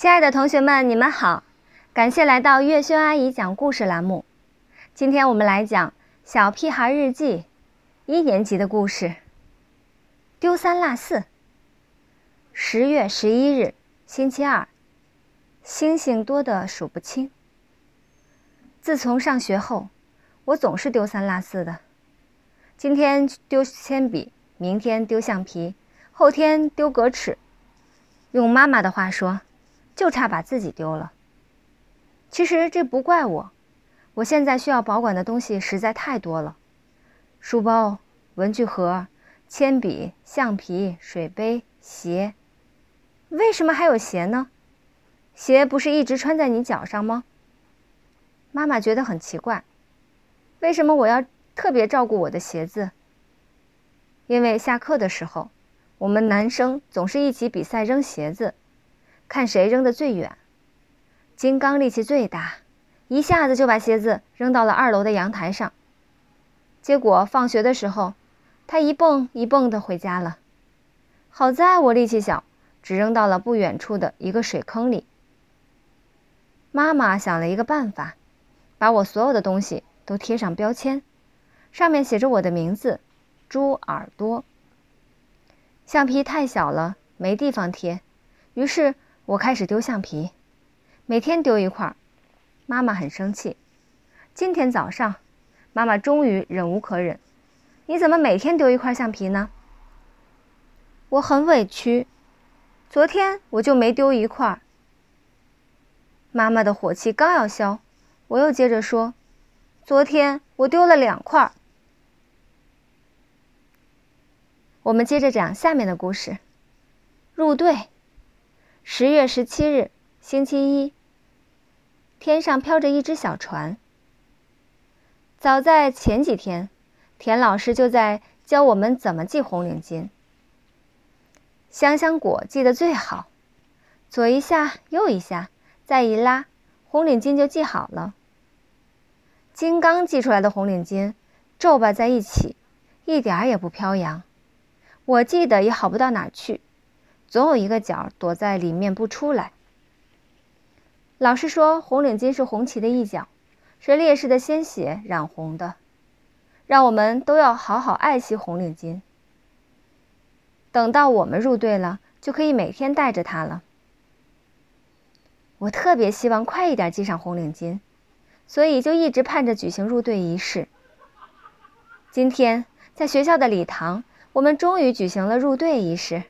亲爱的同学们，你们好！感谢来到月轩阿姨讲故事栏目。今天我们来讲《小屁孩日记》一年级的故事。丢三落四。十月十一日，星期二，星星多得数不清。自从上学后，我总是丢三落四的。今天丢铅笔，明天丢橡皮，后天丢格尺。用妈妈的话说。就差把自己丢了。其实这不怪我，我现在需要保管的东西实在太多了：书包、文具盒、铅笔、橡皮、水杯、鞋。为什么还有鞋呢？鞋不是一直穿在你脚上吗？妈妈觉得很奇怪，为什么我要特别照顾我的鞋子？因为下课的时候，我们男生总是一起比赛扔鞋子。看谁扔得最远。金刚力气最大，一下子就把鞋子扔到了二楼的阳台上。结果放学的时候，他一蹦一蹦的回家了。好在我力气小，只扔到了不远处的一个水坑里。妈妈想了一个办法，把我所有的东西都贴上标签，上面写着我的名字：猪耳朵。橡皮太小了，没地方贴，于是。我开始丢橡皮，每天丢一块儿，妈妈很生气。今天早上，妈妈终于忍无可忍：“你怎么每天丢一块橡皮呢？”我很委屈，昨天我就没丢一块。妈妈的火气刚要消，我又接着说：“昨天我丢了两块。”我们接着讲下面的故事：入队。十月十七日，星期一。天上飘着一只小船。早在前几天，田老师就在教我们怎么系红领巾。香香果系得最好，左一下，右一下，再一拉，红领巾就系好了。金刚系出来的红领巾皱巴在一起，一点儿也不飘扬。我系的也好不到哪儿去。总有一个角躲在里面不出来。老师说，红领巾是红旗的一角，是烈士的鲜血染红的，让我们都要好好爱惜红领巾。等到我们入队了，就可以每天带着它了。我特别希望快一点系上红领巾，所以就一直盼着举行入队仪式。今天在学校的礼堂，我们终于举行了入队仪式。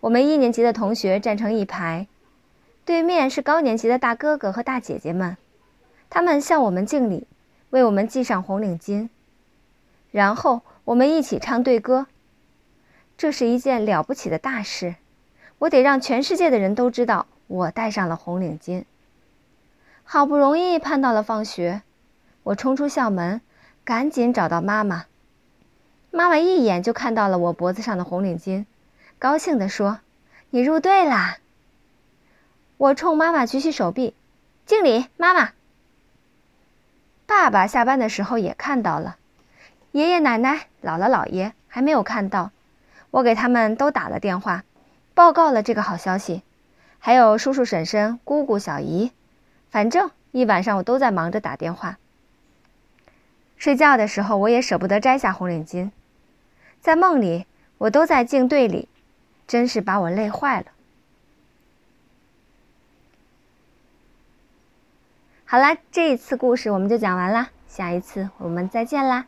我们一年级的同学站成一排，对面是高年级的大哥哥和大姐姐们，他们向我们敬礼，为我们系上红领巾，然后我们一起唱队歌。这是一件了不起的大事，我得让全世界的人都知道我戴上了红领巾。好不容易盼到了放学，我冲出校门，赶紧找到妈妈。妈妈一眼就看到了我脖子上的红领巾。高兴地说：“你入队啦！”我冲妈妈举起手臂，敬礼。妈妈、爸爸下班的时候也看到了，爷爷奶奶、姥姥姥爷还没有看到。我给他们都打了电话，报告了这个好消息。还有叔叔婶婶、姑姑小姨，反正一晚上我都在忙着打电话。睡觉的时候，我也舍不得摘下红领巾。在梦里，我都在敬队里。真是把我累坏了。好啦，这一次故事我们就讲完啦，下一次我们再见啦。